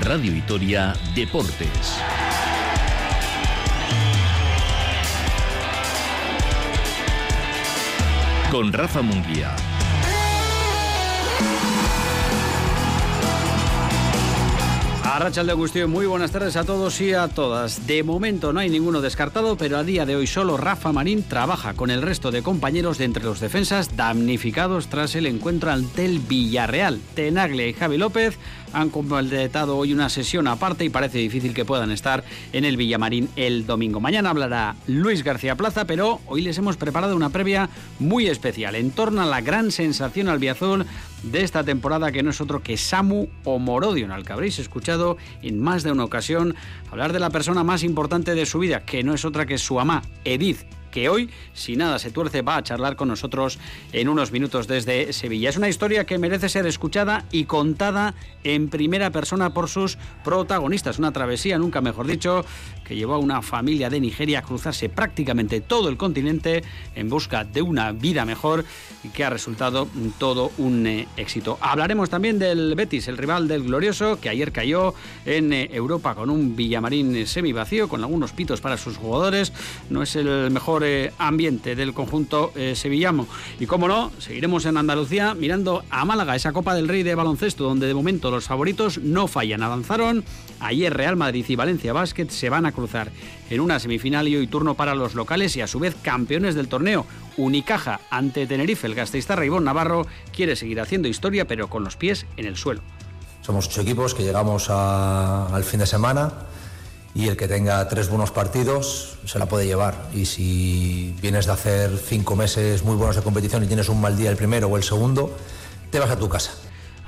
Radio Vitoria Deportes. Con Rafa Munguía. Arracha de Agustín, muy buenas tardes a todos y a todas. De momento no hay ninguno descartado, pero a día de hoy solo Rafa Marín trabaja con el resto de compañeros de entre los defensas damnificados tras el encuentro ante el Villarreal. Tenaglia y Javi López han completado hoy una sesión aparte y parece difícil que puedan estar en el Villamarín el domingo. Mañana hablará Luis García Plaza, pero hoy les hemos preparado una previa muy especial en torno a la gran sensación albiazul de esta temporada que no es otro que Samu Omorodion, al que habréis escuchado en más de una ocasión hablar de la persona más importante de su vida, que no es otra que su ama, Edith que hoy, si nada se tuerce, va a charlar con nosotros en unos minutos desde Sevilla. Es una historia que merece ser escuchada y contada en primera persona por sus protagonistas. Una travesía, nunca mejor dicho, que llevó a una familia de Nigeria a cruzarse prácticamente todo el continente en busca de una vida mejor y que ha resultado todo un eh, éxito. Hablaremos también del Betis, el rival del Glorioso, que ayer cayó en eh, Europa con un Villamarín semi vacío, con algunos pitos para sus jugadores. No es el mejor eh, ambiente del conjunto eh, sevillano. Y como no, seguiremos en Andalucía mirando a Málaga, esa Copa del Rey de baloncesto, donde de momento los favoritos no fallan. Avanzaron ayer Real Madrid y Valencia Basket se van a cruzar en una semifinal y hoy turno para los locales y a su vez campeones del torneo. Unicaja ante Tenerife, el gasteizta Raibón Navarro quiere seguir haciendo historia pero con los pies en el suelo. Somos ocho equipos que llegamos al fin de semana y el que tenga tres buenos partidos se la puede llevar. Y si vienes de hacer cinco meses muy buenos de competición y tienes un mal día el primero o el segundo, te vas a tu casa.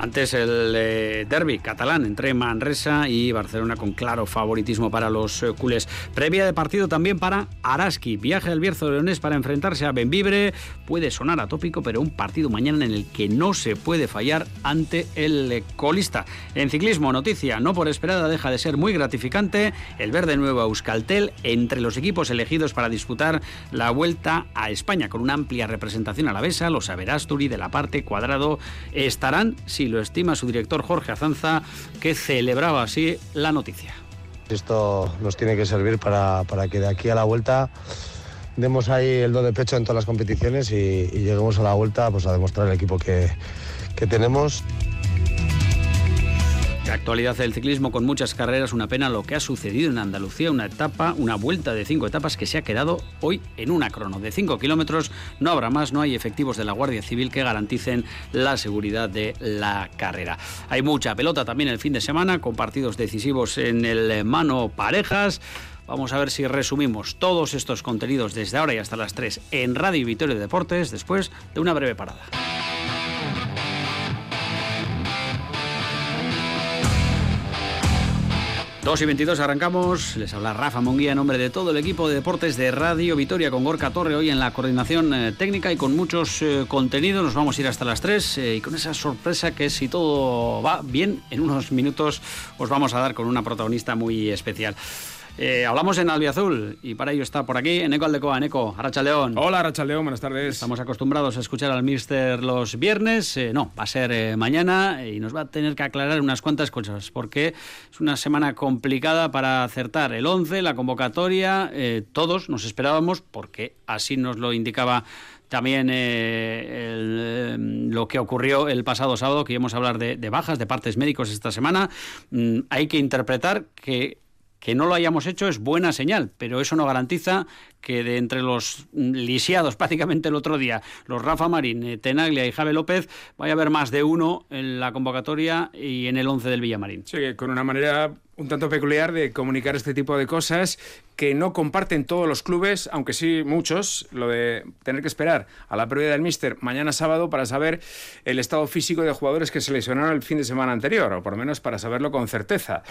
Antes el eh, derby catalán entre Manresa y Barcelona con claro favoritismo para los eh, culés. Previa de partido también para Araski. Viaje al Bierzo de Leones para enfrentarse a Benvibre. Puede sonar atópico, pero un partido mañana en el que no se puede fallar ante el eh, colista. En ciclismo, noticia no por esperada deja de ser muy gratificante. El verde nuevo Euskaltel entre los equipos elegidos para disputar la vuelta a España con una amplia representación a la besa. Los Averasturi de la parte cuadrado estarán si lo estima su director Jorge Azanza, que celebraba así la noticia. Esto nos tiene que servir para, que de aquí a la vuelta demos ahí el do de pecho en todas las competiciones y, lleguemos a la vuelta pues, a demostrar el equipo que, que tenemos. La actualidad del ciclismo con muchas carreras, una pena lo que ha sucedido en Andalucía, una etapa, una vuelta de cinco etapas que se ha quedado hoy en una crono de cinco kilómetros. No habrá más, no hay efectivos de la Guardia Civil que garanticen la seguridad de la carrera. Hay mucha pelota también el fin de semana con partidos decisivos en el mano parejas. Vamos a ver si resumimos todos estos contenidos desde ahora y hasta las 3 en Radio Vitoria Deportes después de una breve parada. 2 y 22 arrancamos. Les habla Rafa Monguía en nombre de todo el equipo de deportes de Radio Vitoria con Gorka Torre hoy en la coordinación eh, técnica y con muchos eh, contenidos. Nos vamos a ir hasta las 3 eh, y con esa sorpresa que si todo va bien, en unos minutos os vamos a dar con una protagonista muy especial. Eh, hablamos en Albiazul y para ello está por aquí Eneco Aldecoa. Eneco, León. Hola, León, buenas tardes. Estamos acostumbrados a escuchar al Mister los viernes. Eh, no, va a ser eh, mañana y nos va a tener que aclarar unas cuantas cosas porque es una semana complicada para acertar el 11, la convocatoria. todos nos esperábamos porque así nos lo indicaba también lo que ocurrió el pasado sábado, que íbamos a hablar de, de bajas, de partes médicos esta semana. Mm, hay que interpretar que que no lo hayamos hecho es buena señal, pero eso no garantiza que de entre los lisiados prácticamente el otro día, los Rafa Marín, eh, Tenaglia y Javi López, vaya a haber más de uno en la convocatoria y en el 11 del Villamarín. Sí, con una manera un tanto peculiar de comunicar este tipo de cosas que no comparten todos los clubes, aunque sí muchos, lo de tener que esperar a la previa del Míster mañana sábado para saber el estado físico de jugadores que se lesionaron el fin de semana anterior, o por lo menos para saberlo con certeza.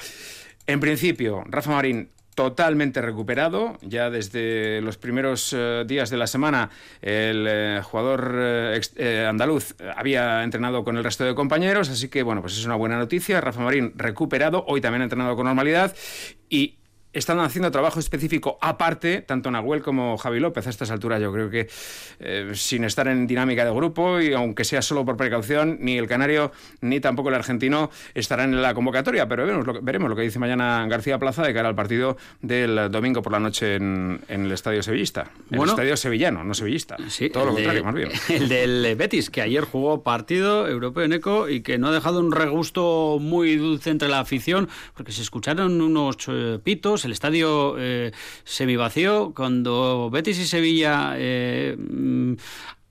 En principio, Rafa Marín totalmente recuperado. Ya desde los primeros eh, días de la semana el eh, jugador eh, andaluz había entrenado con el resto de compañeros, así que bueno, pues es una buena noticia. Rafa Marín recuperado, hoy también ha entrenado con normalidad y están haciendo trabajo específico aparte, tanto Nahuel como Javi López a estas alturas. Yo creo que eh, sin estar en dinámica de grupo y aunque sea solo por precaución, ni el canario ni tampoco el argentino estarán en la convocatoria. Pero veremos lo que, veremos lo que dice mañana García Plaza de cara al partido del domingo por la noche en, el Estadio Sevillista. el Estadio Sevillano, no sevillista. Sí, Todo lo contrario, más bien. El del Betis, que ayer jugó partido europeo en ECO y que no ha dejado un regusto muy dulce entre la afición, porque se escucharon unos eh, pitos el estadio eh, semivacío, cuando Betis y Sevilla eh, mm,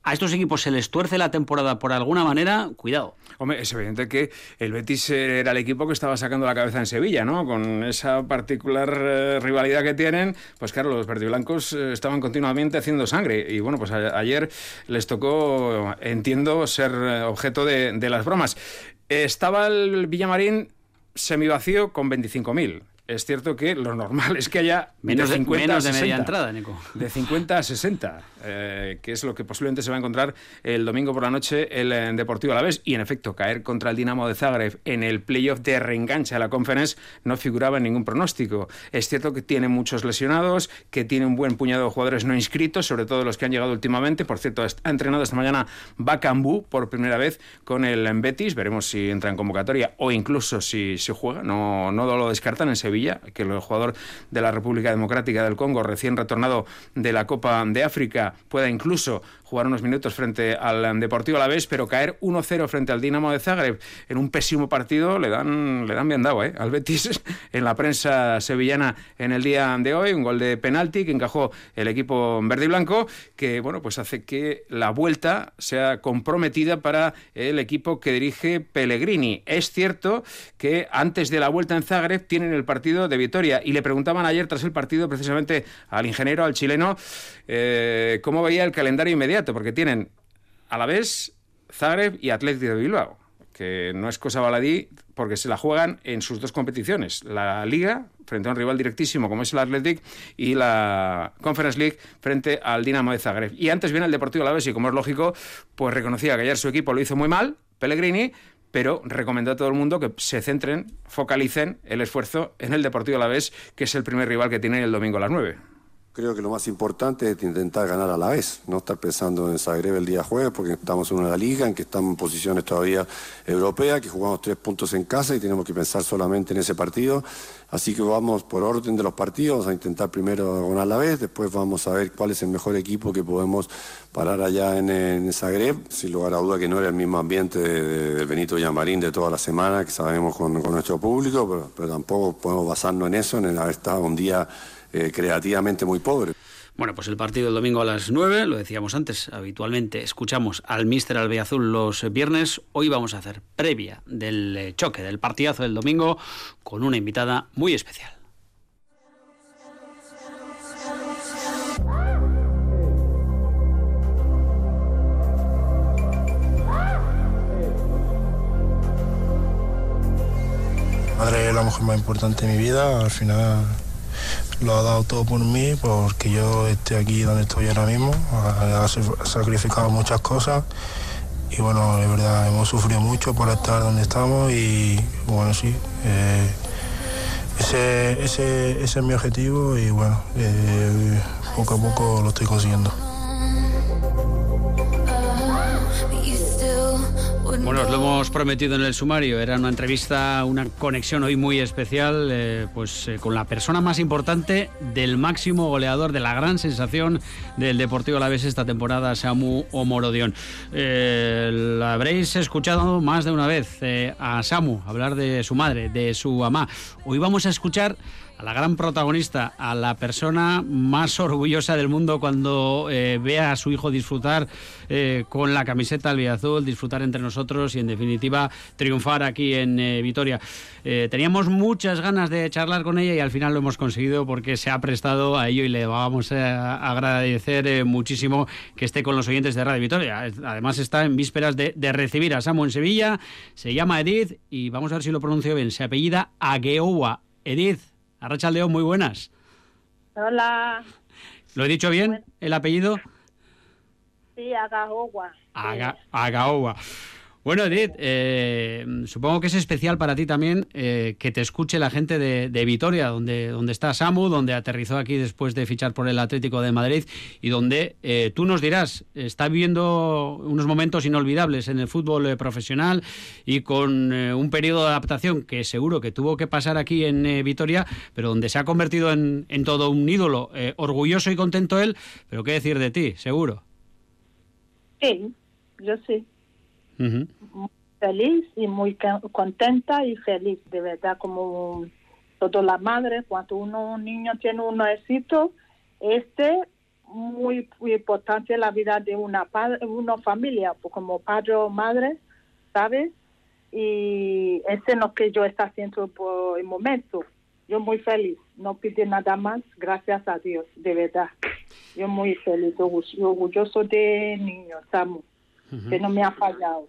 a estos equipos se les tuerce la temporada por alguna manera, cuidado. Hombre, es evidente que el Betis era el equipo que estaba sacando la cabeza en Sevilla, ¿no? Con esa particular eh, rivalidad que tienen, pues claro, los verdiblancos eh, estaban continuamente haciendo sangre. Y bueno, pues ayer les tocó, entiendo, ser objeto de, de las bromas. Estaba el Villamarín semivacío con 25.000 es cierto que lo normal es que haya menos de 50 a 60, media entrada, Nico. De 50 a 60, eh, que es lo que posiblemente se va a encontrar el domingo por la noche el, eh, Deportivo a vez. Y en efecto, caer contra el Dinamo de Zagreb en el playoff de reenganche a la Conference no figuraba en ningún pronóstico. Es cierto que tiene muchos lesionados, que tiene un buen puñado de jugadores no inscritos, sobre todo los que han llegado últimamente. Por cierto, ha entrenado esta mañana Bakambu por primera vez con el Betis. Veremos si entra en convocatoria o incluso si se juega. No, no lo descartan en Sevilla que el jugador de la República Democrática del Congo, recién retornado de la Copa de África, pueda incluso jugar unos minutos frente al Deportivo Alavés, pero caer 1-0 frente al Dinamo de Zagreb en un pésimo partido le dan, le dan bien dado ¿eh? al Betis en la prensa sevillana en el día de hoy, un gol de penalti que encajó el equipo verde y blanco, que bueno, pues hace que la vuelta sea comprometida para el equipo que dirige Pellegrini. Es cierto que antes de la vuelta en Zagreb tienen el partido de Vitoria y le preguntaban ayer tras el partido precisamente al ingeniero, al chileno, eh, cómo veía el calendario inmediato, porque tienen a la vez Zagreb y Atlético de Bilbao, que no es cosa baladí porque se la juegan en sus dos competiciones, la Liga frente a un rival directísimo como es el Athletic y la Conference League frente al Dinamo de Zagreb. Y antes viene el Deportivo Alavés y como es lógico, pues reconocía que ayer su equipo lo hizo muy mal, Pellegrini, pero recomendó a todo el mundo que se centren, focalicen el esfuerzo en el Deportivo Alavés, que es el primer rival que tiene el domingo a las 9. Creo que lo más importante es intentar ganar a la vez, no estar pensando en Zagreb el día jueves, porque estamos en una liga en que estamos en posiciones todavía europeas, que jugamos tres puntos en casa y tenemos que pensar solamente en ese partido. Así que vamos por orden de los partidos a intentar primero ganar a la vez, después vamos a ver cuál es el mejor equipo que podemos parar allá en, Zagreb. Sin lugar a duda que no era el mismo ambiente del Benito Llamarín de toda la semana que sabemos con, nuestro público, pero, pero tampoco podemos basarnos en eso, en haber estado un día eh, creativamente muy pobre. Bueno, pues el partido del domingo a las 9, lo decíamos antes, habitualmente escuchamos al Míster Albiazul los viernes. Hoy vamos a hacer previa del eh, choque, del partidazo del domingo, con una invitada muy especial. madre es la mujer más importante de mi vida. Al final lo ha dado todo por mí, porque yo esté aquí donde estoy ahora mismo. Ha, sacrificado muchas cosas y bueno, de verdad hemos sufrido mucho por estar donde estamos y bueno, sí. Eh, ese, ese, es mi objetivo y bueno, eh, poco a poco lo estoy consiguiendo. Bueno, os lo hemos prometido en el sumario. Era una entrevista, una conexión hoy muy especial, eh, pues eh, con la persona más importante del máximo goleador, de la gran sensación del Deportivo Alavés esta temporada, Samu Omorodion. Eh, la habréis escuchado más de una vez a Samu hablar de su madre, de su mamá. Hoy vamos a escuchar a la gran protagonista, a la persona más orgullosa del mundo cuando eh, vea a su hijo disfrutar eh, con la camiseta albiazul, disfrutar entre nosotros y en definitiva triunfar aquí en eh, Vitoria. teníamos muchas ganas de charlar con ella y al final lo hemos conseguido porque se ha prestado a ello y le vamos a agradecer muchísimo que esté con los oyentes de Radio Vitoria. Además está en vísperas de, recibir a Samu en Sevilla, se llama Edith y vamos a ver si lo pronuncio bien, se apellida Agueoa. Edith, León, muy buenas. Hola. ¿Lo he dicho bien, el apellido? Sí, Agaowa. Agaowa. Bueno, Edith, eh, supongo que es especial para ti también eh, que te escuche la gente de, Vitoria, donde, donde está Samu, donde aterrizó aquí después de fichar por el Atlético de Madrid y donde eh, tú nos dirás, está viviendo unos momentos inolvidables en el fútbol profesional y con un periodo de adaptación que seguro que tuvo que pasar aquí en Vitoria, pero donde se ha convertido en, en todo un ídolo, orgulloso y contento él, pero qué decir de ti, seguro. Sí, yo sí feliz y muy contenta y feliz, de verdad, como toda la madre, cuando uno, un niño tiene un éxito, este muy, muy importante en la vida de una, padre, una familia, pues como padre o madre, ¿sabes? Y ese es lo que yo está haciendo por el momento. Yo muy feliz, no pide nada más, gracias a Dios, de verdad. Yo muy feliz, orgulloso de niño, Que no me ha fallado.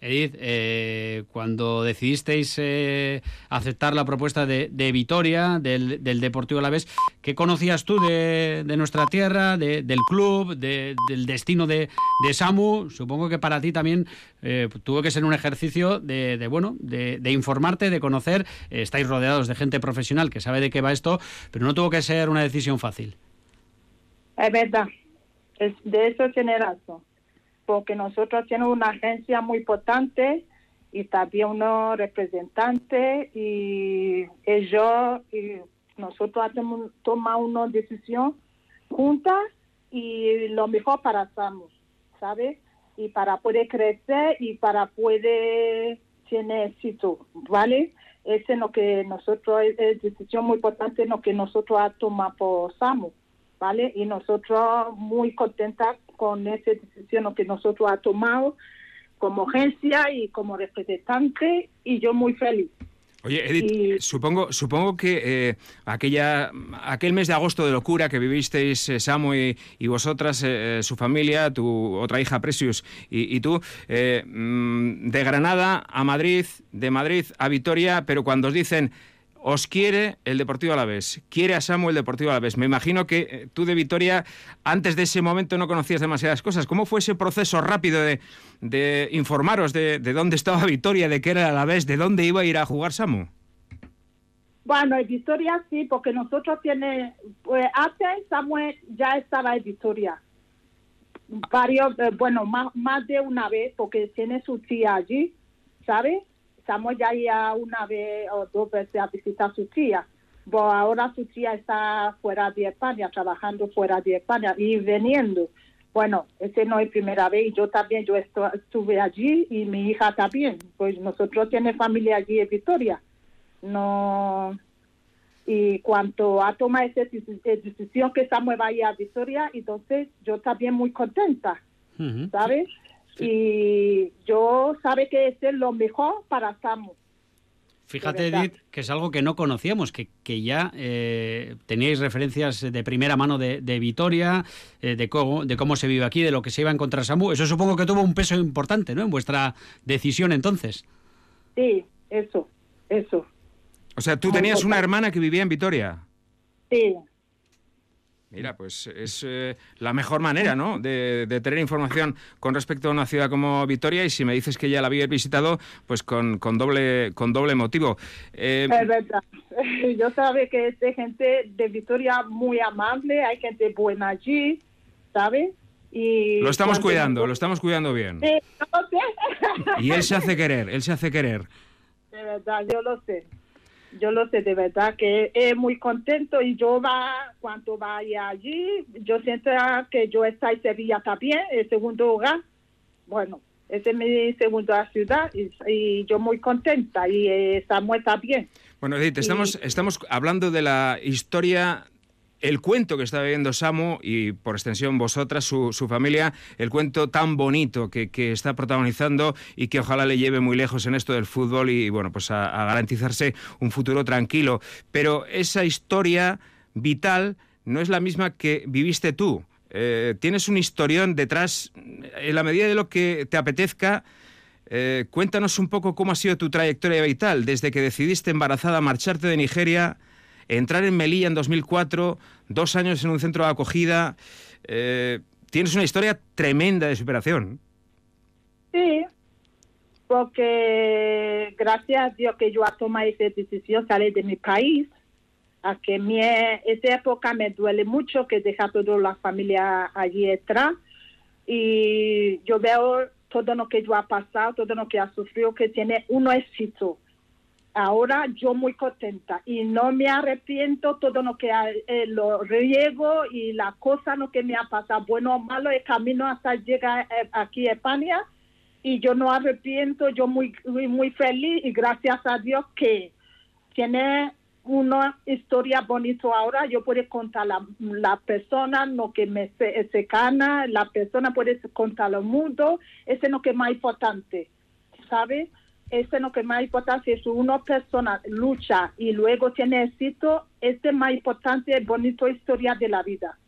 Edith, eh, cuando decidisteis eh, aceptar la propuesta de, Vitoria, del, del, Deportivo Alavés, ¿qué conocías tú de, nuestra tierra, del club, del destino de, Samu? Supongo que para ti también eh, tuvo que ser un ejercicio de, bueno, de, informarte, de conocer. estáis rodeados de gente profesional que sabe de qué va esto, pero no tuvo que ser una decisión fácil. Es verdad, de eso tiene razón porque nosotros tenemos una agencia muy importante y también unos representantes y ellos y nosotros hacemos toma una decisión juntas y lo mejor para Samus, ¿sabes? Y para poder crecer y para poder tener éxito, ¿vale? Ese es lo que nosotros, es decisión muy importante lo que nosotros tomado por Samus, ¿vale? Y nosotros muy contentas con esa decisión que nosotros ha tomado como agencia y como representante y yo muy feliz. Oye, Edith, supongo, supongo que eh, aquella, aquel mes de agosto de locura que vivisteis eh, Samu y, vosotras, eh, su familia, tu otra hija Precious y, y tú, mm, de Granada a Madrid, de Madrid a Vitoria, pero cuando os dicen os quiere el Deportivo Alavés, quiere a Samuel el Deportivo Alavés. Me imagino que eh, tú de Vitoria, antes de ese momento no conocías demasiadas cosas. ¿Cómo fue ese proceso rápido de, informaros de, dónde estaba Vitoria, de qué era Alavés, de dónde iba a ir a jugar Samu? Bueno, en Vitoria sí, porque nosotros tiene, pues antes Samuel ya estaba en Vitoria. Varios, eh, bueno, más, más de una vez, porque tiene su tía allí, ¿sabes? Samuel ya iba una vez o dos veces a visitar a su tía. Pero ahora su tía está fuera de España, trabajando fuera de España y veniendo. Bueno, ese no es primera vez. Yo también, yo estuve allí y mi hija también. Pues nosotros tenemos familia allí en Victoria. No. Y cuando ha tomado esa decisión que Samuel vaya a Victoria, entonces yo también muy contenta, ¿sabes? Y yo sabe que es lo mejor para Samu. Fíjate, Edith, que es algo que no conocíamos, que, que ya eh, teníais referencias de primera mano de, de Vitoria, eh, de, cómo, de cómo se vive aquí, de lo que se iba a encontrar Samu. Eso supongo que tuvo un peso importante, ¿no? En vuestra decisión entonces. Sí, eso, eso. O sea, tú tenías una hermana que vivía en Vitoria. Sí, Mira, pues es eh, la mejor manera, ¿no? De, tener información con respecto a una ciudad como Vitoria y si me dices que ya la habías visitado, pues con, doble con doble motivo. Eh, es verdad. Yo sabía que es gente de Vitoria muy amable, hay gente buena allí, ¿sabes? Y lo estamos cuidando, lo estamos cuidando bien. Sí, y él se hace querer, él se hace querer. De verdad, yo lo sé yo lo sé de verdad que es muy contento y yo va cuando vaya allí yo siento que yo estoy en Sevilla también el segundo hogar. Bueno esa es mi segunda ciudad y, yo muy contenta y estamos bien bueno Edith estamos estamos hablando de la historia el cuento que está viviendo Samu y por extensión vosotras, su, familia, el cuento tan bonito que, está protagonizando y que ojalá le lleve muy lejos en esto del fútbol y bueno, pues a, garantizarse un futuro tranquilo. Pero esa historia vital no es la misma que viviste tú. Eh, tienes un historión detrás, en la medida de lo que te apetezca. Eh, cuéntanos un poco cómo ha sido tu trayectoria vital desde que decidiste embarazada marcharte de Nigeria entrar en Melilla en 2004, dos años en un centro de acogida. Eh, tienes una historia tremenda de superación. Sí, Porque gracias a Dios que yo he tomado esa decisión, salir de mi país, a que mi, esa época me duele mucho que deja toda la familia allí atrás. Y yo veo todo lo que yo ha pasado, todo lo que ha sufrido, que tiene un éxito. Ahora yo muy contenta y no me arrepiento todo lo que eh, lo riego y la cosa lo que me ha pasado, bueno o malo, el camino hasta llegar eh, aquí a España y yo no arrepiento, yo muy, muy, feliz y gracias a Dios que tiene una historia bonita ahora, yo puedo contar la, la persona, lo que me se, se gana, la persona puede contar al mundo, eso es lo que es más importante, ¿sabes? Eso es lo que más importante, si una persona lucha y luego tiene éxito, este es más importante, bonita historia de la vida.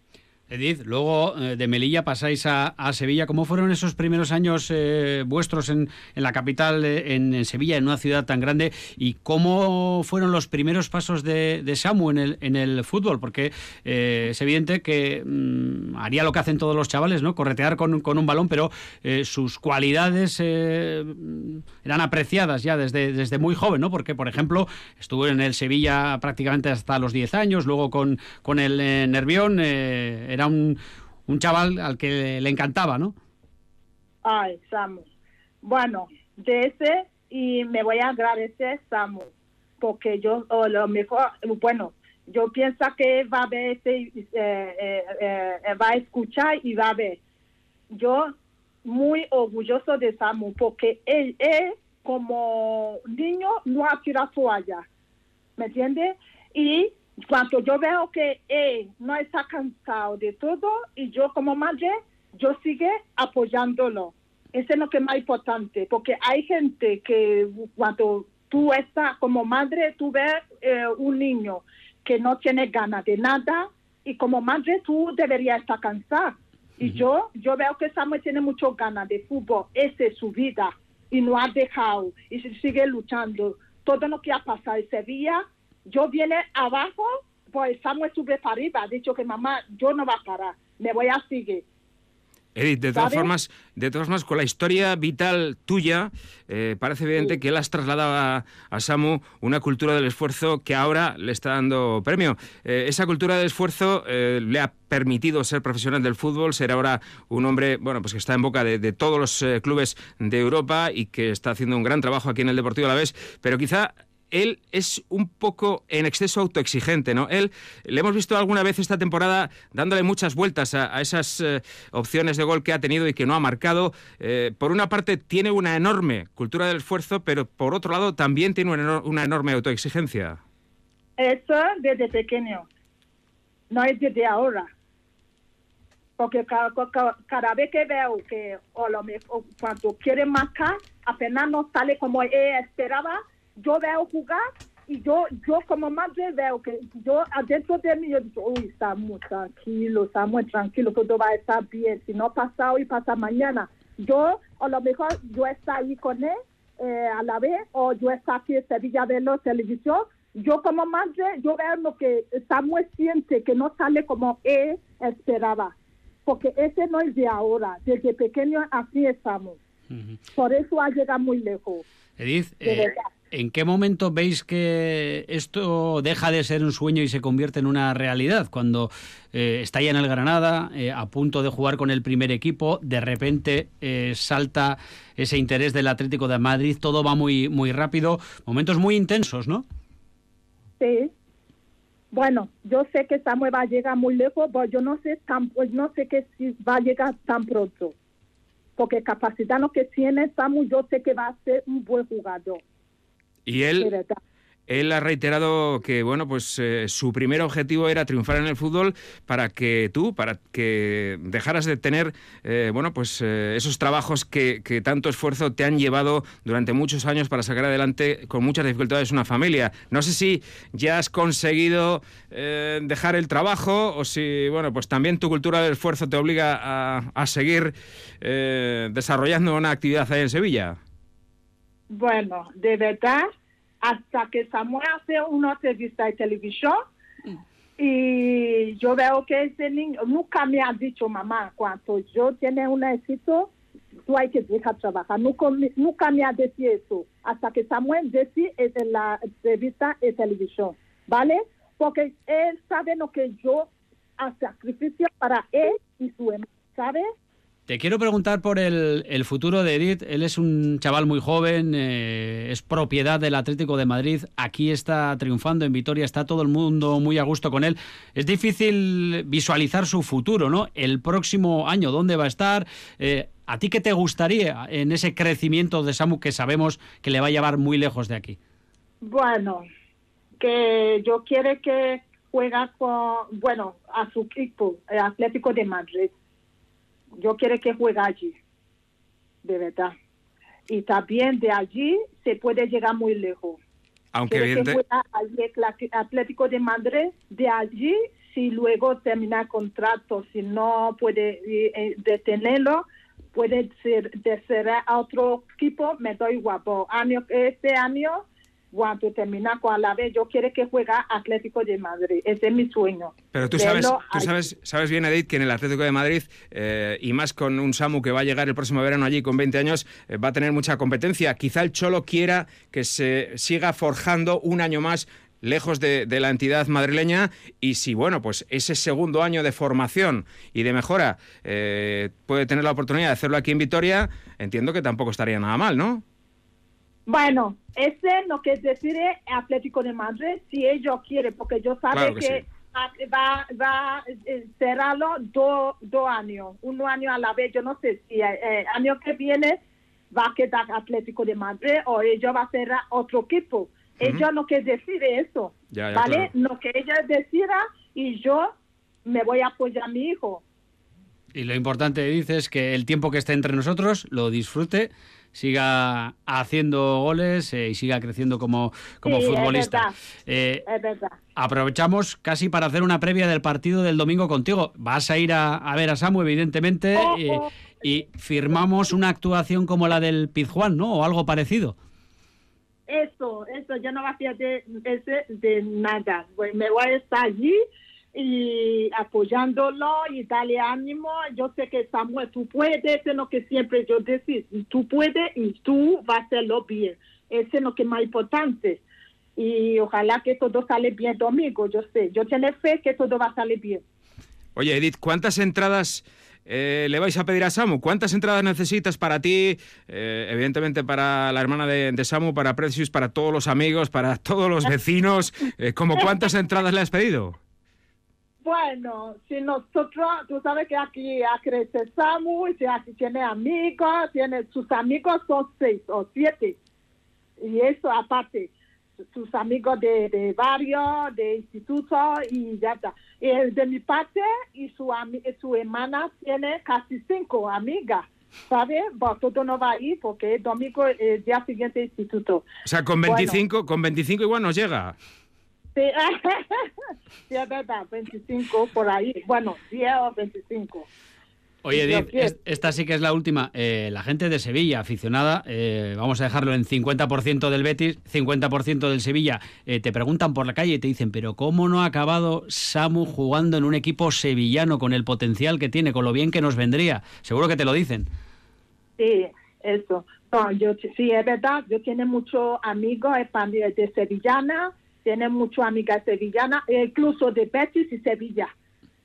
Edith, luego eh, de Melilla pasáis a, Sevilla. ¿Cómo fueron esos primeros años eh, vuestros en, la capital, eh, en, Sevilla, en una ciudad tan grande? ¿Y cómo fueron los primeros pasos de, Samu en el, en el fútbol? Porque es evidente que mm, haría lo que hacen todos los chavales, ¿no? Corretear con, un balón, pero sus cualidades eran apreciadas ya desde, desde muy joven, ¿no? Porque, por ejemplo, estuvo en el Sevilla prácticamente hasta los 10 años, luego con, con el Nervión era un, un chaval al que le encantaba, ¿no? Ay, Samu. Bueno, de ese, y me voy a agradecer, Samu, porque yo, lo mejor, bueno, yo pienso que va a ver, este, eh, eh, eh, va a escuchar y va a ver. Yo muy orgulloso de Samu, porque él, es como niño no ha tirado toalla, ¿me entiende? Y cuando yo veo que él no está cansado de todo y yo como madre, yo sigue apoyándolo. Eso es lo que es más importante, porque hay gente que cuando tú estás como madre, tú ves eh, un niño que no tiene ganas de nada y como madre tú deberías estar cansada. Y yo, yo veo que Samuel tiene mucho ganas de fútbol, esa es su vida y no ha dejado y sigue luchando. Todo lo que ha pasado en Sevilla yo viene abajo, pues Samuel sube para arriba, ha dicho que mamá, yo no va a parar, me voy a seguir. Edith, de todas formas, de todas formas, con la historia vital tuya, eh, parece evidente que él has trasladado a, Samu una cultura del esfuerzo que ahora le está dando premio. Eh, esa cultura del esfuerzo eh, le ha permitido ser profesional del fútbol, ser ahora un hombre, bueno, pues que está en boca de, de todos los clubes de Europa y que está haciendo un gran trabajo aquí en el Deportivo a la vez, pero quizá él es un poco en exceso autoexigente, ¿no? Él, le hemos visto alguna vez esta temporada dándole muchas vueltas a, esas eh, opciones de gol que ha tenido y que no ha marcado. Eh, por una parte, tiene una enorme cultura del esfuerzo, pero por otro lado, también tiene una, enorme autoexigencia. Eso desde pequeño, no es desde ahora. Porque cada, vez que veo que o lo, cuando quiere marcar, apenas no sale como él esperaba, yo veo jugar y yo, yo como madre veo que yo adentro de mí yo digo, uy, está muy tranquilo, está muy tranquilo, todo va a estar bien, si no pasa hoy, pasa mañana. Yo, a lo mejor yo estoy ahí con él eh, a la vez, o yo estoy aquí en Sevilla de la televisión, yo como madre, yo veo lo que muy siente, que no sale como él esperaba, porque ese no es de ahora, desde pequeño así estamos. Por eso ha llegado muy lejos. Edith, eh, ¿En qué momento veis que esto deja de ser un sueño y se convierte en una realidad? Cuando eh, está ya en el Granada, eh, a punto de jugar con el primer equipo, de repente eh, salta ese interés del Atlético de Madrid, todo va muy, muy rápido, momentos muy intensos, ¿no? Sí. Bueno, yo sé que Samuel va a llegar muy lejos, pero yo no sé tan, pues no sé que si va a llegar tan pronto, porque capacidad lo que tiene Samuel, yo sé que va a ser un buen jugador. Y él, él ha reiterado que bueno, pues eh, su primer objetivo era triunfar en el fútbol para que tú, para que dejaras de tener eh, bueno, pues eh, esos trabajos que, tanto esfuerzo te han llevado durante muchos años para sacar adelante con muchas dificultades una familia. No sé si ya has conseguido dejar el trabajo o si bueno, pues también tu cultura del esfuerzo te obliga a, a seguir desarrollando una actividad ahí en Sevilla. Bueno, de verdad, hasta que Samuel hace una entrevista de televisión mm. y yo veo que ese niño nunca me ha dicho mamá cuando yo tiene un éxito tú hay que dejar trabajar. Nunca, nunca me ha dicho eso, hasta que Samuel decía en la entrevista de televisión, ¿vale? Porque él sabe lo que yo hace sacrificio para él y su hermano, ¿sabes? Te quiero preguntar por el, futuro de Edith. Él es un chaval muy joven, eh, es propiedad del Atlético de Madrid. Aquí está triunfando en Vitoria, está todo el mundo muy a gusto con él. Es difícil visualizar su futuro, ¿no? El próximo año, ¿dónde va a estar? Eh, ¿A ti qué te gustaría en ese crecimiento de Samu que sabemos que le va a llevar muy lejos de aquí? Bueno, que yo quiero que juega con, bueno, a su equipo, el Atlético de Madrid yo quiero que juegue allí, de verdad. Y también de allí se puede llegar muy lejos. Aunque bien que allí, Atlético de Madrid, de allí, si luego termina el contrato, si no puede eh, detenerlo, puede ser de ser a otro equipo, me doy guapo. Año, este año cuando termina con la vez, yo quiero que juega Atlético de Madrid. Ese es mi sueño. Pero tú sabes, tú sabes, sabes bien, Edith, que en el Atlético de Madrid, eh, y más con un Samu que va a llegar el próximo verano allí con 20 años, eh, va a tener mucha competencia. Quizá el Cholo quiera que se siga forjando un año más lejos de, la entidad madrileña y si, bueno, pues ese segundo año de formación y de mejora eh, puede tener la oportunidad de hacerlo aquí en Vitoria, entiendo que tampoco estaría nada mal, ¿no? Bueno, ese lo que decir Atlético de Madrid, si ellos quieren, porque yo sabe que, va, va a eh, cerrarlo dos años, un año a la vez. Yo no sé si el eh, eh, año que viene va a quedar Atlético de Madrid o ellos va a cerrar otro equipo. Ellos no que decide eso, ¿vale? Lo que ella decida y yo me voy a apoyar a mi hijo. Y lo importante, dice, es que el tiempo que esté entre nosotros lo disfrute siga haciendo goles eh, y siga creciendo como, como futbolista. Eh, es verdad. Aprovechamos casi para hacer una previa del partido del domingo contigo. Vas a ir a, ver a Samu, evidentemente, oh, oh. y firmamos una actuación como la del Pizjuán, ¿no? O algo parecido. Eso, eso, yo no voy a hacer de, de, nada. me voy a estar allí y apoyándolo y darle ánimo. Yo sé que Samuel, tú puedes, es lo que siempre yo decía, tú puedes y tú vas a hacerlo bien. Eso es lo que es más importante. Y ojalá que todo sale bien domingo, yo sé. Yo tengo fe que todo va a salir bien. Oye, Edith, ¿cuántas entradas eh, le vais a pedir a Samu? ¿Cuántas entradas necesitas para ti? Eh, evidentemente para la hermana de, Samu, para Precious, para todos los amigos, para todos los vecinos. Eh, ¿Cómo cuántas entradas le has pedido? Bueno, si nosotros, tú sabes que aquí crece Samu, y aquí tiene amigos, tiene sus amigos son seis o siete. Y eso aparte, sus amigos de, barrio, de instituto y ya está. Y de mi parte, y su, su hermana tiene casi cinco amigas. ¿Sabes? Bueno, todo no va a ir porque el domingo, el día siguiente, instituto. O sea, con 25, con 25 igual nos llega. Sí, es verdad, 25 por ahí. Bueno, 10 o 25. Oye, Edith, esta sí que es la última. Eh, la gente de Sevilla, aficionada, eh, vamos a dejarlo en 50% del Betis, 50% del Sevilla, eh, te preguntan por la calle y te dicen, pero ¿cómo no ha acabado Samu jugando en un equipo sevillano con el potencial que tiene, con lo bien que nos vendría? Seguro que te lo dicen. Sí, eso. yo, sí, es verdad, yo tengo muchos amigos de sevillana tiene muchas amigas sevillanas, incluso de Betis y Sevilla.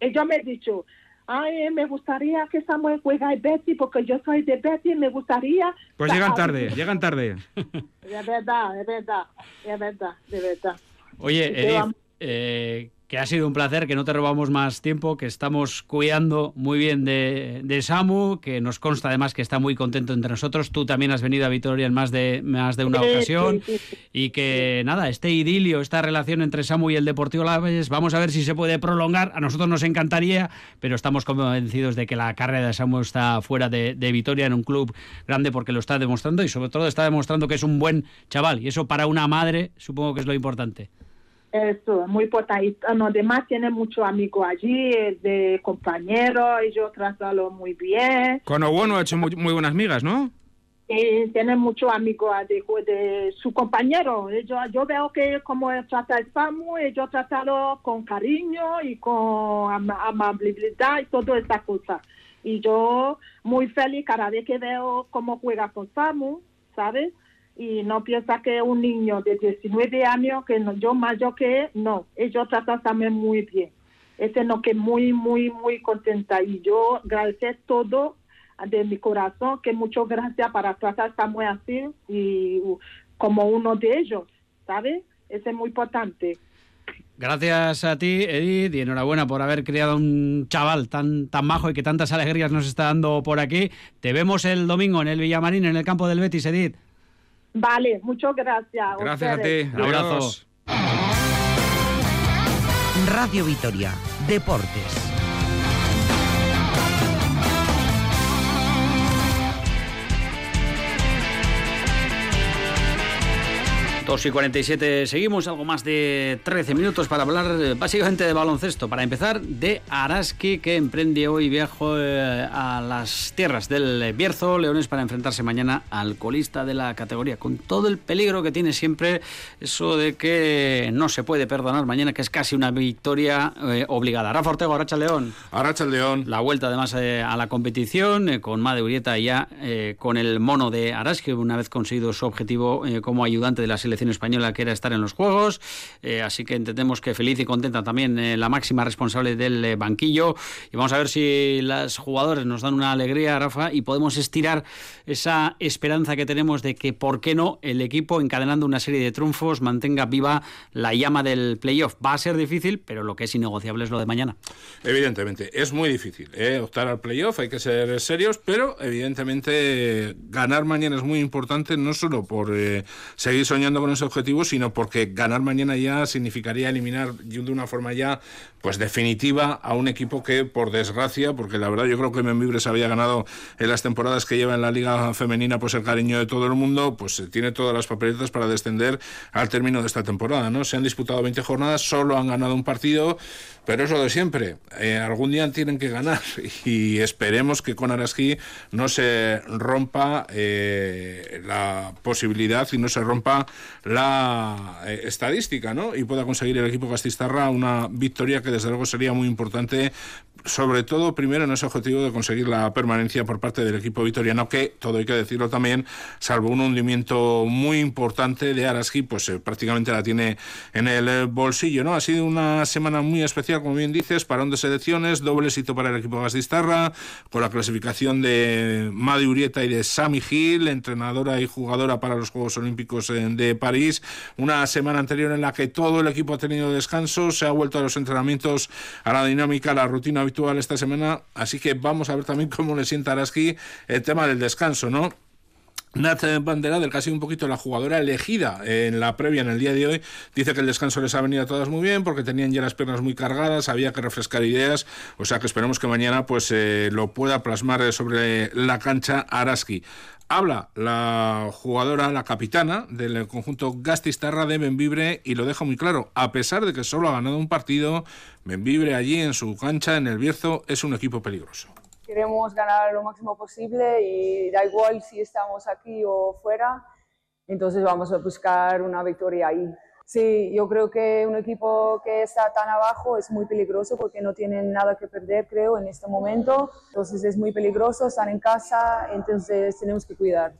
Ella me ha dicho, ay, me gustaría que Samuel juegue en Betis porque yo soy de Betis, me gustaría... Pues llegan tarde, llegan tarde. Es verdad, es verdad, es verdad, de verdad. Oye, Edith, eh, que ha sido un placer, que no te robamos más tiempo, que estamos cuidando muy bien de, Samu, que nos consta además que está muy contento entre nosotros. Tú también has venido a Vitoria en más de, más de una ocasión. Y que nada, este idilio, esta relación entre Samu y el Deportivo Laves, vamos a ver si se puede prolongar. A nosotros nos encantaría, pero estamos convencidos de que la carrera de Samu está fuera de, de Vitoria en un club grande porque lo está demostrando y sobre todo está demostrando que es un buen chaval. Y eso para una madre supongo que es lo importante. Eso, muy importante. Los demás tienen muchos amigos allí, de compañeros, y yo trato muy bien. Con Obono ha hecho muy, buenas migas, ¿no? Sí, tiene muchos amigos de, de su compañero. Yo, yo veo que como trata el FAMU, yo tratado con cariño y con amabilidad y toda esta cosa. Y yo muy feliz cada vez que veo cómo juega con Samu, ¿sabes? Y no piensa que un niño de 19 años, que no, yo mayor que él, no, ellos tratan también muy bien. Ese no que muy, muy, muy contenta. Y yo agradecer todo de mi corazón, que muchas gracias para tratar Samuel así y como uno de ellos, ¿sabes? Ese es muy importante. Gracias a ti, Edith, y enhorabuena por haber criado un chaval tan, tan majo y que tantas alegrías nos está dando por aquí. Te vemos el domingo en el Villamarín, en el campo del Betis, Edith. Vale, muchas gracias. Gracias a ti. Un abrazo. Radio Vitoria, Deportes. 2 y 47 seguimos, algo más de 13 minutos para hablar eh, básicamente de baloncesto. Para empezar, de Araski, que emprende hoy viaje eh, a las tierras del Bierzo, Leones, para enfrentarse mañana al colista de la categoría, con todo el peligro que tiene siempre eso de que no se puede perdonar mañana, que es casi una victoria eh, obligada. Rafa Ortega, Aracha León. Aracha León. La vuelta además a la competición, con Made Urieta ya con el mono de Araski, una vez conseguido su objetivo como ayudante de la selección española que era estar en los Juegos, eh, así que entendemos que feliz y contenta también eh, la máxima responsable del eh, banquillo y vamos a ver si las jugadores nos dan una alegría, Rafa, y podemos estirar esa esperanza que tenemos de que, ¿por qué no?, el equipo encadenando una serie de triunfos mantenga viva la llama del playoff. Va a ser difícil, pero lo que es innegociable es lo de mañana. Evidentemente, es muy difícil optar al playoff, hay que ser serios, pero evidentemente ganar mañana es muy importante, no solo por seguir soñando con ese objetivo, sino porque ganar mañana ya significaría eliminar de una forma ya pues definitiva a un equipo que, por desgracia, porque la verdad yo creo que Membibre había ganado en las temporadas que lleva en la Liga Femenina pues el cariño de todo el mundo, pues tiene todas las papeletas para descender al término de esta temporada. ¿no? Se han disputado 20 jornadas, solo han ganado un partido, pero es lo de siempre. Eh, algún día tienen que ganar y esperemos que con Araski no se rompa eh, la posibilidad y no se rompa la eh, estadística, ¿no? Y pueda conseguir el equipo Gastistarra una victoria que desde luego sería muy importante sobre todo primero en ese objetivo de conseguir la permanencia por parte del equipo vitoriano, que todo hay que decirlo también, salvo un hundimiento muy importante de Araski, pues eh, prácticamente la tiene en el bolsillo, ¿no? Ha sido una semana muy especial, como bien dices, parón de selecciones, doble éxito para el equipo Gastistarra, con la clasificación de Madi Urieta y de Sami Gil, entrenadora y jugadora para los Juegos Olímpicos eh, de París, una semana anterior en la que todo el equipo ha tenido descanso, se ha vuelto a los entrenamientos, a la dinámica, la rutina habitual esta semana, así que vamos a ver también cómo le sienta Araski el tema del descanso, ¿no? Nat Bandera, del casi un poquito la jugadora elegida en la previa en el día de hoy, dice que el descanso les ha venido a todas muy bien porque tenían ya las piernas muy cargadas, había que refrescar ideas, o sea que esperemos que mañana pues eh, lo pueda plasmar sobre la cancha Araski. Habla la jugadora, la capitana del conjunto Gastistarra de Benvibre y lo deja muy claro. A pesar de que solo ha ganado un partido, Benvibre allí en su cancha, en el Bierzo, es un equipo peligroso. Queremos ganar lo máximo posible y da igual si estamos aquí o fuera, entonces vamos a buscar una victoria ahí. Sí, yo creo que un equipo que está tan abajo es muy peligroso porque no tienen nada que perder, creo, en este momento. Entonces es muy peligroso, están en casa, entonces tenemos que cuidar.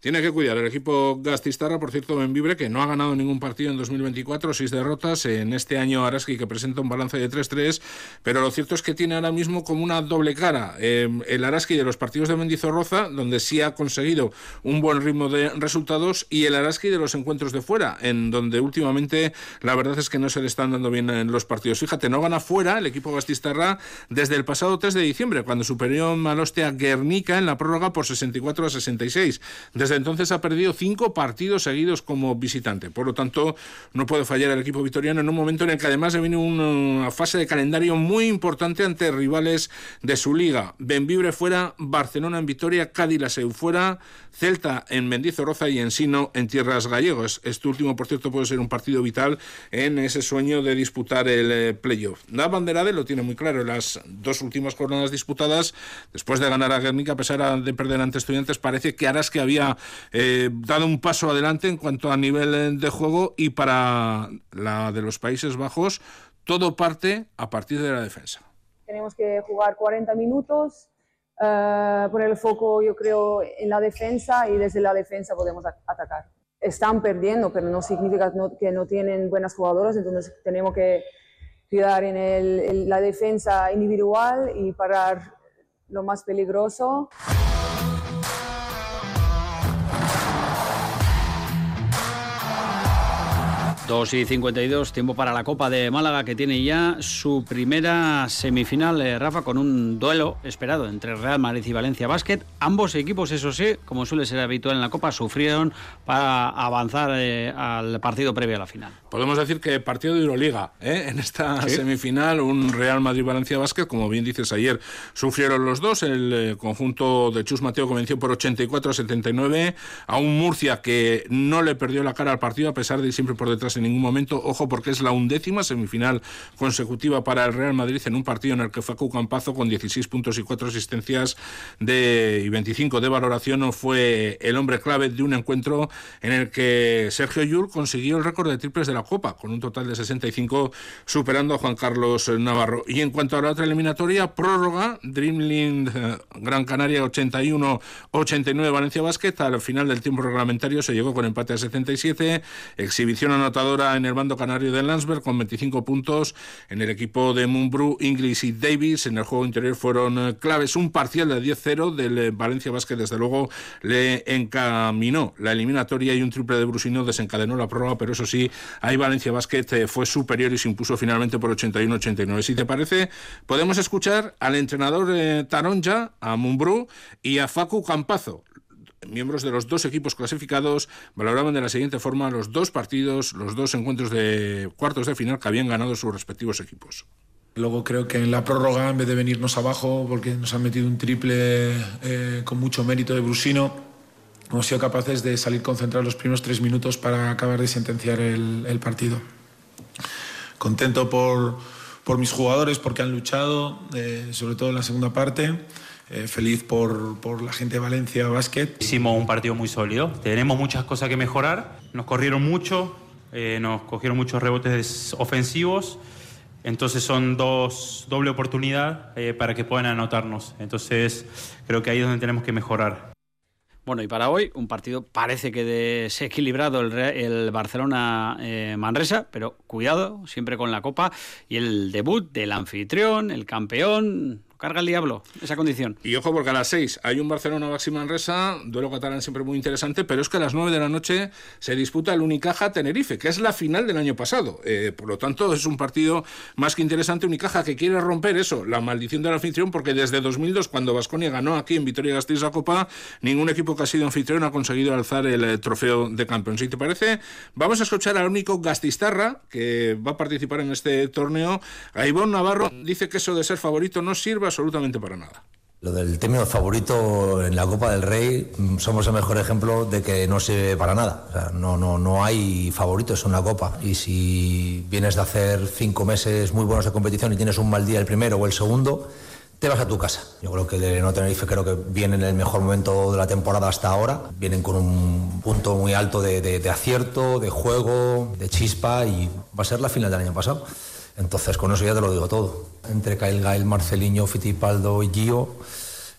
Tiene que cuidar el equipo Gastistarra, por cierto, Benvibre, que no ha ganado ningún partido en 2024, seis derrotas. En este año Araski, que presenta un balance de 3-3, pero lo cierto es que tiene ahora mismo como una doble cara. Em, el Araski de los partidos de Mendizorroza, donde sí ha conseguido un buen ritmo de resultados, y el Araski de los encuentros de fuera, en donde últimamente la verdad es que no se le están dando bien en los partidos. Fíjate, no gana fuera el equipo Gastistarra desde el pasado 3 de diciembre, cuando superó Maloste a Guernica en la prórroga por 64 a 66. Desde entonces ha perdido cinco partidos seguidos como visitante. Por lo tanto, no puede fallar el equipo vitoriano en un momento en el que además se viene una fase de calendario muy importante ante rivales de su liga. Benvibre fuera, Barcelona en Vitoria, Cádiz la Seu fuera, Celta en Mendizorroza y Ensino en tierras gallegos. Este último, por cierto, puede ser un partido vital en ese sueño de disputar el eh, playoff. La Banderade lo tiene muy claro. Las dos últimas jornadas disputadas, después de ganar a Guernica, a pesar de perder ante estudiantes, parece que harás que había eh, dado un paso adelante en cuanto a nivel de juego y para la de los Países Bajos todo parte a partir de la defensa. Tenemos que jugar 40 minutos eh, poner el foco, yo creo, en la defensa y desde la defensa podemos atacar. Están perdiendo, pero no significa que no tienen buenas jugadoras, entonces tenemos que cuidar en la defensa individual y parar lo más peligroso. 2 y 52, tiempo para la Copa de Málaga que tiene ya su primera semifinal, eh, Rafa, con un duelo esperado entre Real Madrid y Valencia Basket. Ambos equipos, eso sí, como suele ser habitual en la Copa, sufrieron para avanzar eh, al partido previo a la final. Podemos decir que partido de Euroliga ¿eh? en esta semifinal, un Real Madrid-Valencia Basket, como bien dices ayer, sufrieron los dos. El conjunto de Chus Mateo convenció por 84 a 79 a un Murcia que no le perdió la cara al partido a pesar de ir siempre por detrás en ningún momento. Ojo, porque es la undécima semifinal consecutiva para el Real Madrid en un partido en el que Facu Campazo, con 16 puntos y 4 asistencias de, y 25 de valoración, fue el hombre clave de un encuentro en el que Sergio Yul consiguió el récord de triples de la Copa, con un total de 65, superando a Juan Carlos Navarro. Y en cuanto a la otra eliminatoria, prórroga, Dreamland eh, Gran Canaria 81-89 Valencia Basket. Al final del tiempo reglamentario se llegó con empate a 77, exhibición en el bando canario de Landsberg con 25 puntos. En el equipo de Munbru, Inglis y Davis en el juego interior fueron eh, claves. Un parcial de 10-0 del eh, Valencia Basket, desde luego, le encaminó la eliminatoria y un triple de Brusino desencadenó la prórroga, pero eso sí, ahí Valencia Basket eh, fue superior y se impuso finalmente por 81-89. Si te parece, podemos escuchar al entrenador Taronja, a Munbru y a Facu Campazo, miembros de los dos equipos clasificados valoraban de la siguiente forma los dos partidos, los dos encuentros de cuartos de final que habían ganado sus respectivos equipos. Luego creo que en la prórroga, en vez de venirnos abajo, porque nos han metido un triple eh, con mucho mérito de Brusino, hemos sido capaces de salir concentrados los primeros tres minutos para acabar de sentenciar el, partido. Contento por, por, mis jugadores porque han luchado, eh, sobre todo en la segunda parte. Eh, feliz por, por, la gente de Valencia Basket. Hicimos un partido muy sólido, tenemos muchas cosas que mejorar, nos corrieron mucho, eh, nos cogieron muchos rebotes ofensivos, entonces son dos doble oportunidad eh, para que puedan anotarnos, entonces creo que ahí es donde tenemos que mejorar. Bueno, y para hoy, un partido parece que desequilibrado el, el Barcelona-Manresa, pero cuidado, siempre con la copa y el debut del anfitrión, el campeón, carga el diablo, esa condición. Y ojo, porque a las 6 hay un Barcelona-Baxi Manresa, duelo catalán siempre muy interesante, pero es que a las 9 de la noche se disputa el Unicaja-Tenerife, que es la final del año pasado. Eh, por lo tanto, es un partido más que interesante. Unicaja que quiere romper eso, la maldición de la anfitrión, porque desde 2002, cuando Vasconia ganó aquí en Vitoria-Gasteiz la Copa, ningún equipo que ha sido anfitrión ha conseguido alzar el eh, trofeo de campeón. Si te parece, vamos a escuchar al único Gastistarra que va a participar en este torneo. A Navarro dice que eso de ser favorito no sirve absolutamente para nada. Lo del término favorito en la Copa del Rey mm, somos el mejor ejemplo de que no sirve para nada. no, no, no hay favoritos en la Copa. Y si vienes de hacer cinco meses muy buenos de competición y tienes un mal día el primero o el segundo, te vas a tu casa. Yo creo que el No Tenerife creo que viene en el mejor momento de la temporada hasta ahora. Vienen con un punto muy alto de, de acierto, de juego, de chispa y va a ser la final del año pasado. Entonces, con eso ya te lo digo todo. Entre Kyle Gail, Marceliño, Fitipaldo y Gio,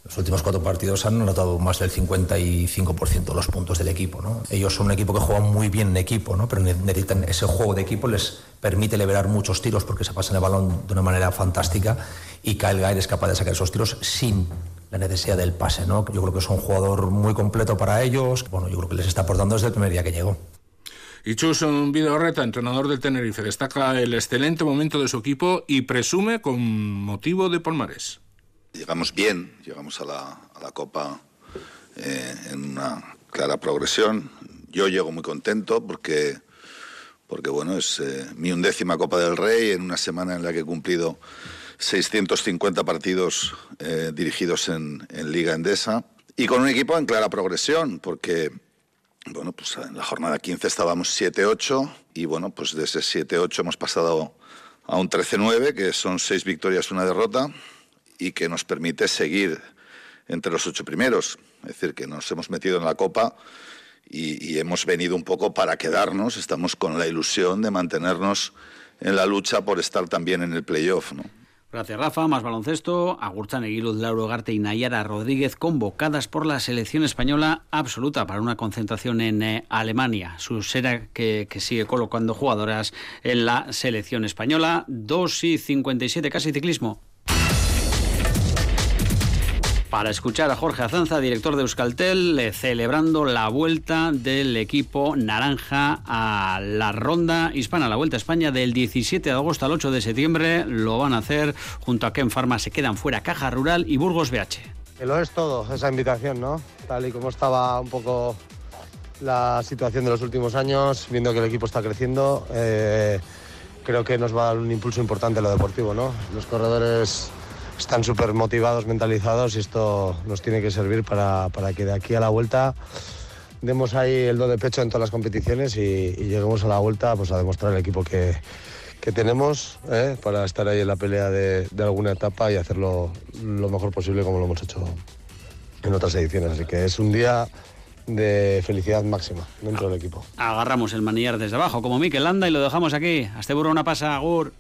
los últimos cuatro partidos han anotado más del 55% de los puntos del equipo. ¿no? Ellos son un equipo que juega muy bien en equipo, ¿no? pero necesitan ese juego de equipo, les permite liberar muchos tiros porque se pasan el balón de una manera fantástica y Kyle Gail es capaz de sacar esos tiros sin la necesidad del pase. ¿no? Yo creo que es un jugador muy completo para ellos. Bueno, yo creo que les está aportando desde el primer día que llegó. Y Chus Vidorreta, entrenador del Tenerife, destaca el excelente momento de su equipo y presume con motivo de Palmares. Llegamos bien, llegamos a la, Copa eh, en una clara progresión. Yo llego muy contento porque, porque bueno, es eh, mi undécima Copa del Rey en una semana en la que he cumplido 650 partidos eh, dirigidos en, en Liga Endesa y con un equipo en clara progresión, porque bueno, pues en la jornada 15 estábamos 7-8 y bueno, pues de ese 7-8 hemos pasado a un 13-9, que son seis victorias, una derrota, y que nos permite seguir entre los ocho primeros. Es decir, que nos hemos metido en la Copa y, hemos venido un poco para quedarnos. Estamos con la ilusión de mantenernos en la lucha por estar también en el playoff. ¿no? Gracias, Rafa. Más baloncesto. Agurtzan Eguiluz, Lauro Garte y Nayara Rodríguez convocadas por la selección española absoluta para una concentración en eh, Alemania. Su sera que, que, sigue colocando jugadoras en la selección española. 2 y 57, casi ciclismo. Para escuchar a Jorge Azanza, director de Euskaltel, eh, celebrando la vuelta del equipo naranja a la ronda hispana, la vuelta a España del 17 de agosto al 8 de septiembre. Lo van a hacer junto a Ken Pharma, se quedan fuera Caja Rural y Burgos BH. Lo es todo, esa invitación, ¿no? Tal y como estaba un poco la situación de los últimos años, viendo que el equipo está creciendo, eh, creo que nos va a dar un impulso importante a lo deportivo, ¿no? Los corredores están súper motivados, mentalizados y esto nos tiene que servir para, para, que de aquí a la vuelta demos ahí el do de pecho en todas las competiciones y, lleguemos a la vuelta pues, a demostrar el equipo que, que tenemos ¿eh? para estar ahí en la pelea de, alguna etapa y hacerlo lo mejor posible como lo hemos hecho en otras ediciones. Así que es un día de felicidad máxima dentro del equipo. Agarramos el manillar desde abajo como Mikel Landa y lo dejamos aquí. Hasta burro una pasa, Agur.